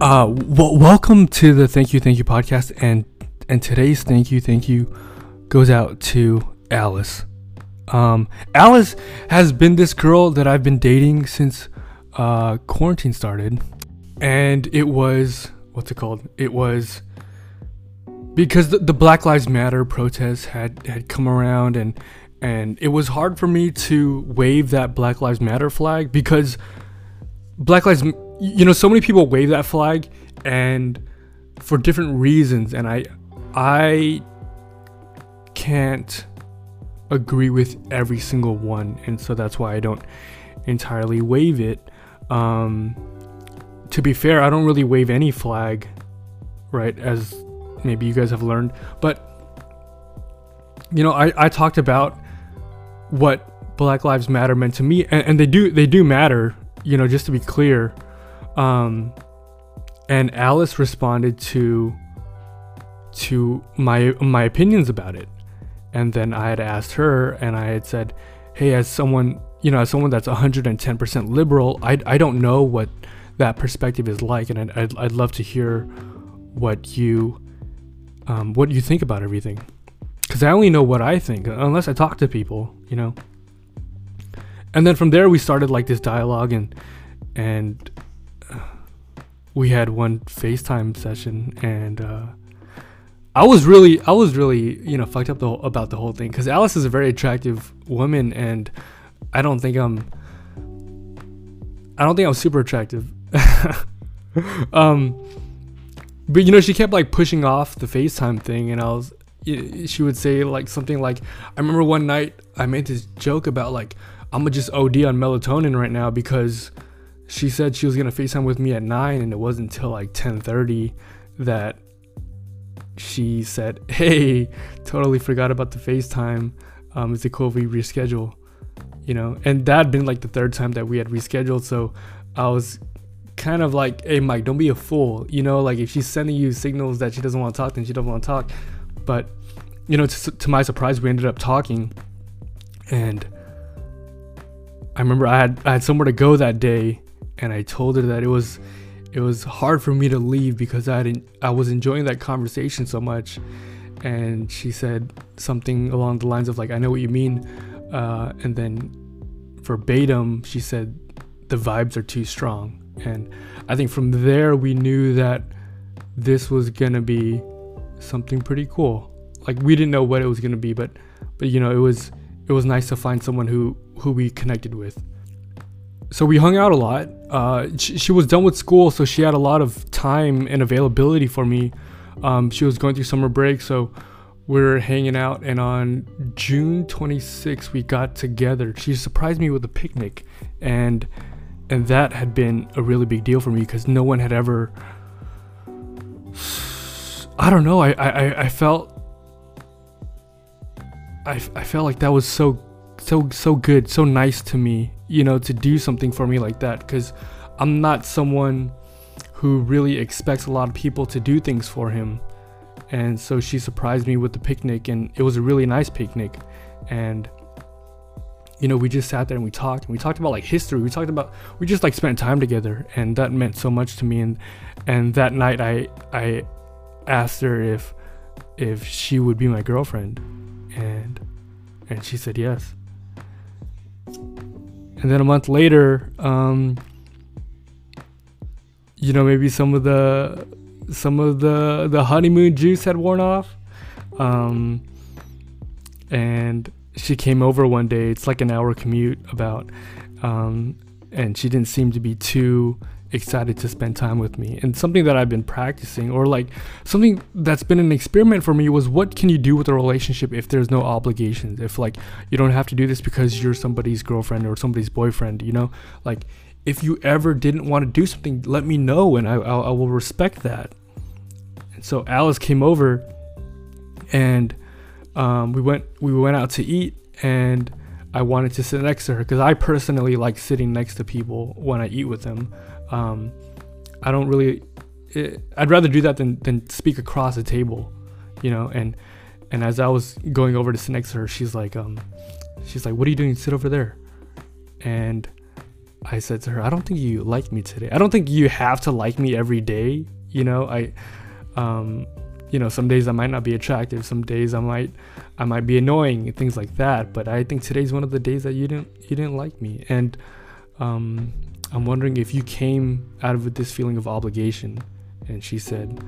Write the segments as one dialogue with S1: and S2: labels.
S1: Uh, w- welcome to the Thank You, Thank You podcast, and and today's thank you, thank you goes out to Alice. Um, Alice has been this girl that I've been dating since uh, quarantine started, and it was what's it called? It was because the, the Black Lives Matter protests had had come around, and and it was hard for me to wave that Black Lives Matter flag because Black Lives you know so many people wave that flag and for different reasons and i i can't agree with every single one and so that's why i don't entirely wave it. Um to be fair i don't really wave any flag right as maybe you guys have learned but you know i i talked about what black lives matter meant to me and, and they do they do matter you know just to be clear um, and Alice responded to to my my opinions about it. And then I had asked her, and I had said, "Hey, as someone you know, as someone that's 110% liberal, I I don't know what that perspective is like, and I'd I'd, I'd love to hear what you um, what you think about everything, because I only know what I think unless I talk to people, you know." And then from there, we started like this dialogue, and and we had one FaceTime session, and uh, I was really, I was really, you know, fucked up the, about the whole thing because Alice is a very attractive woman, and I don't think I'm, I don't think I'm super attractive. um, but you know, she kept like pushing off the FaceTime thing, and I was, she would say like something like, I remember one night I made this joke about like, I'm gonna just OD on melatonin right now because she said she was gonna FaceTime with me at nine, and it wasn't until like 10:30 that she said, "Hey, totally forgot about the FaceTime. Um, is it cool if we reschedule?" You know, and that had been like the third time that we had rescheduled, so I was kind of like, "Hey, Mike, don't be a fool." You know, like if she's sending you signals that she doesn't want to talk, then she doesn't want to talk. But you know, to, to my surprise, we ended up talking, and I remember I had I had somewhere to go that day and I told her that it was it was hard for me to leave because I didn't I was enjoying that conversation so much. And she said something along the lines of like I know what you mean uh, and then verbatim she said the vibes are too strong. And I think from there we knew that this was gonna be something pretty cool. Like we didn't know what it was gonna be but but you know it was it was nice to find someone who who we connected with so we hung out a lot. Uh, she, she, was done with school, so she had a lot of time and availability for me. Um, she was going through summer break, so we are hanging out. And on June 26th, we got together. She surprised me with a picnic, and and that had been a really big deal for me because no one had ever. I don't know. I I, I felt. I, I felt like that was so so so good, so nice to me you know, to do something for me like that because I'm not someone who really expects a lot of people to do things for him. And so she surprised me with the picnic, and it was a really nice picnic. And you know, we just sat there and we talked, and we talked about like history. We talked about we just like spent time together, and that meant so much to me. And and that night, I I asked her if if she would be my girlfriend, and and she said yes and then a month later, um, you know, maybe some of the some of the the honeymoon juice had worn off, um, and she came over one day. It's like an hour commute about, um, and she didn't seem to be too excited to spend time with me. And something that I've been practicing, or like something that's been an experiment for me, was what can you do with a relationship if there's no obligations? If like you don't have to do this because you're somebody's girlfriend or somebody's boyfriend, you know? Like if you ever didn't want to do something, let me know and I, I, I will respect that. And so Alice came over and um, we went we went out to eat and I wanted to sit next to her because I personally like sitting next to people when I eat with them. Um, I don't really. It, eh, I'd rather do that than than speak across a table, you know. And and as I was going over to sit next to her, she's like, um, she's like, "What are you doing? Sit over there." And I said to her, I don't think you like me today. I don't think you have to like me every day. You know, I, um, you know, some days I might not be attractive. Some days I might, I might be annoying, and things like that. But I think today's one of the days that you didn't, you didn't like me. And, um, I'm wondering if you came out of this feeling of obligation. And she said,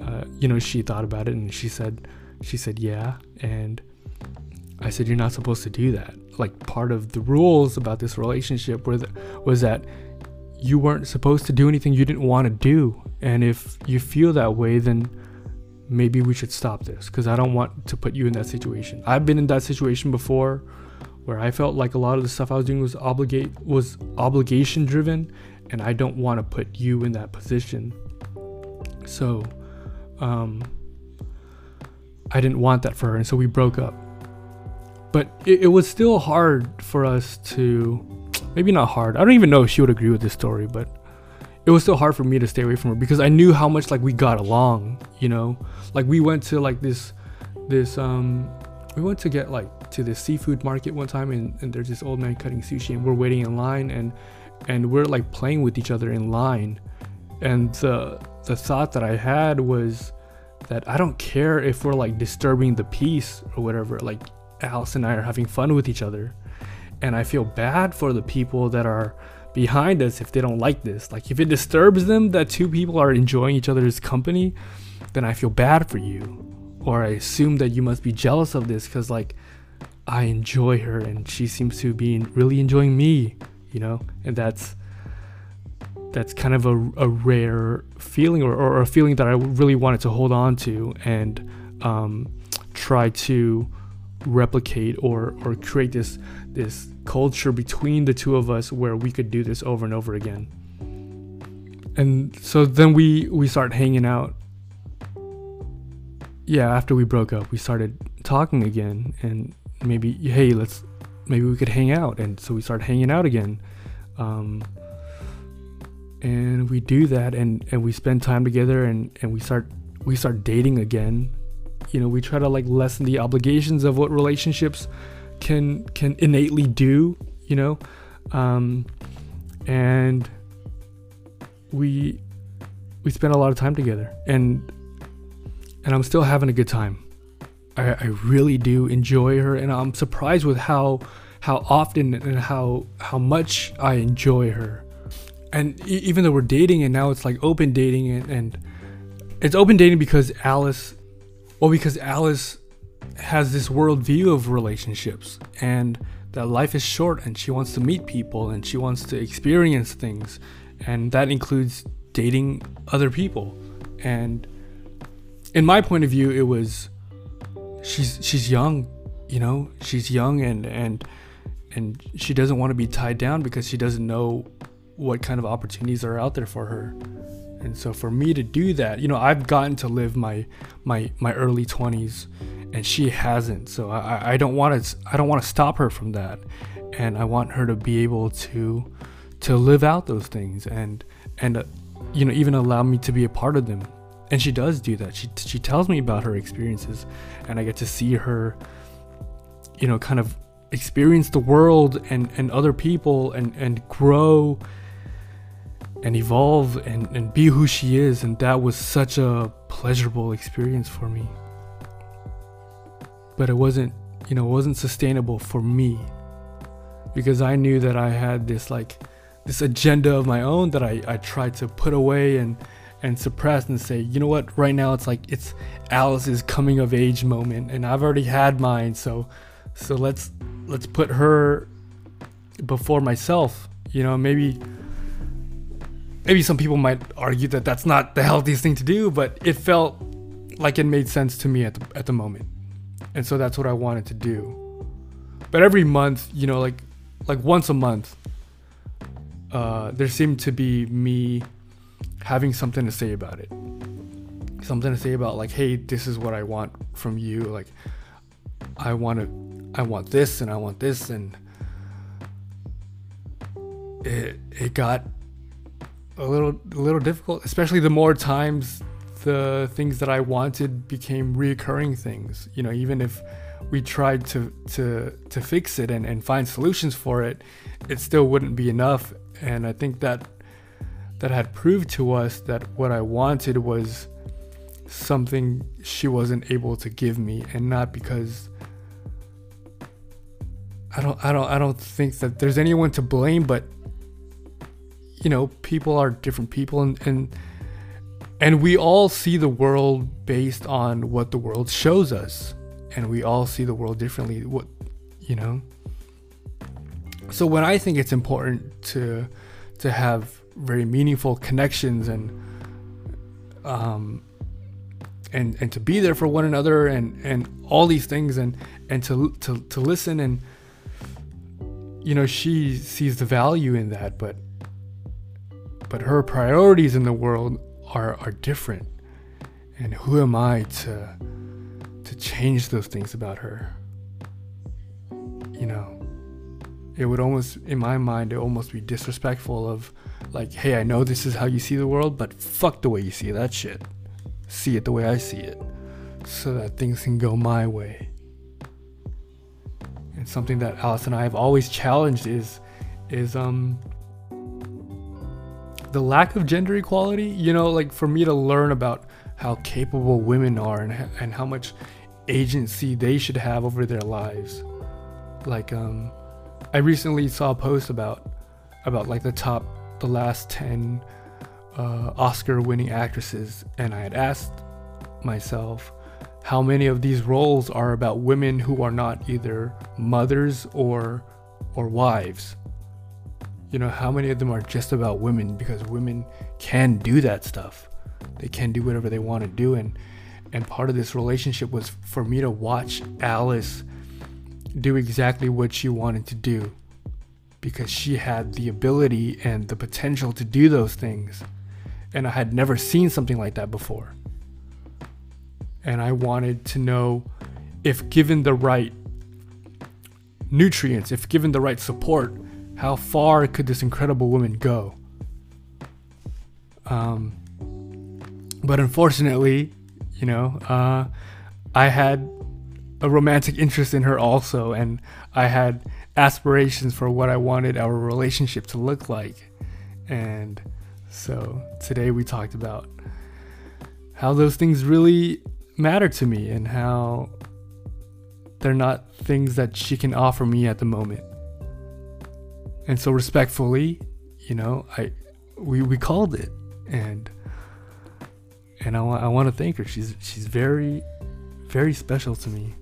S1: uh, you know, she thought about it and she said, she said, yeah. And I said, you're not supposed to do that. Like part of the rules about this relationship were was that you weren't supposed to do anything you didn't want to do. And if you feel that way, then maybe we should stop this because I don't want to put you in that situation. I've been in that situation before where I felt like a lot of the stuff I was doing was obligate was obligation driven and I don't want to put you in that position. So um I didn't want that for her and so we broke up. But it, it was still hard for us to maybe not hard. I don't even know if she would agree with this story, but it was still hard for me to stay away from her because I knew how much like we got along, you know? Like we went to like this this um we went to get like to the seafood market one time and, and there's this old man cutting sushi and we're waiting in line and and we're like playing with each other in line. And the the thought that I had was that I don't care if we're like disturbing the peace or whatever like Alice and I are having fun with each other. And I feel bad for the people that are behind us if they don't like this. Like if it disturbs them that two people are enjoying each other's company then I feel bad for you. Or I assume that you must be jealous of this because like I enjoy her and she seems to be really enjoying me, you know, and that's that's kind of a, a rare feeling or, or a feeling that I really wanted to hold on to and um, try to replicate or or create this this culture between the two of us where we could do this over and over again. And so then we we start hanging out yeah, after we broke up, we started talking again, and maybe hey, let's maybe we could hang out, and so we start hanging out again, um, and we do that, and and we spend time together, and and we start we start dating again. You know, we try to like lessen the obligations of what relationships can can innately do. You know, um, and we we spend a lot of time together, and and I'm still having a good time. I, I really do enjoy her, and I'm surprised with how how often and how how much I enjoy her. And e- even though we're dating, and now it's like open dating, and, and it's open dating because Alice, well, because Alice has this worldview of relationships and that life is short, and she wants to meet people and she wants to experience things, and that includes dating other people. And in my point of view, it was she's she's young, you know, she's young and and and she doesn't want to be tied down because she doesn't know what kind of opportunities are out there for her. And so for me to do that, you know, I've gotten to live my my my early 20s and she hasn't. So I I don't want to I don't want to stop her from that. And I want her to be able to to live out those things and and uh, you know even allow me to be a part of them and she does do that. She she tells me about her experiences and i get to see her you know kind of experience the world and and other people and and grow and evolve and and be who she is. And that was such a pleasurable experience for me. But it wasn't you know wasn't sustainable for me because i knew that i had this like this agenda of my own that i i tried to put away and and suppress and say, you know what, right now it's like it's Alice's coming of age moment and I've already had mine, so so let's let's put her before myself. You know, maybe maybe some people might argue that that's not the healthiest thing to do, but it felt like it made sense to me at the at the moment. And so that's what I wanted to do. But every month, you know, like like once a month, uh, there seemed to be me having something to say about it. Something to say about like hey this is what i want from you. Like i want to i want this and i want this. And it it got a little a little difficult especially the more times the things that i wanted became reoccurring things. You know even if we tried to to to fix it and, and find solutions for it, it still wouldn't be enough. And I think that that had proved to us that what I wanted was something she wasn't able to give me and not because I don't I don't I don't think that there's anyone to blame but you know people are different people and and and we all see the world based on what the world shows us and we all see the world differently what you know? So when I think it's important to to have very meaningful connections and um and and to be there for one another and and all these things and and to to to listen and you know she sees the value in that but but her priorities in the world are are different. And who am i to to change those things about her? You know it would almost in my mind it almost be disrespectful of like hey i know this is how you see the world but fuck the way you see that shit see it the way i see it so that things can go my way and something that Alice and I have always challenged is is um the lack of gender equality. You know, like for me to learn about how capable women are and and how much agency they should have over their lives. Like um I recently saw a post about about like the top the last 10 uh, Oscar winning actresses and I had asked myself how many of these roles are about women who are not either mothers or or wives. You know how many of them are just about women because women can do that stuff. They can do whatever they want to do and and part of this relationship was for me to watch Alice do exactly what she wanted to do because she had the ability and the potential to do those things and I had never seen something like that before and I wanted to know if given the right nutrients, if given the right support, how far could this incredible woman go? Um, but unfortunately, you know, uh, I had a romantic interest in her also, and I had aspirations for what I wanted our relationship to look like. And so today we talked about how those things really matter to me and how they're not things that she can offer me at the moment. And so respectfully, you know, I we we called it and and I, I want to thank her. She's she's very very special to me.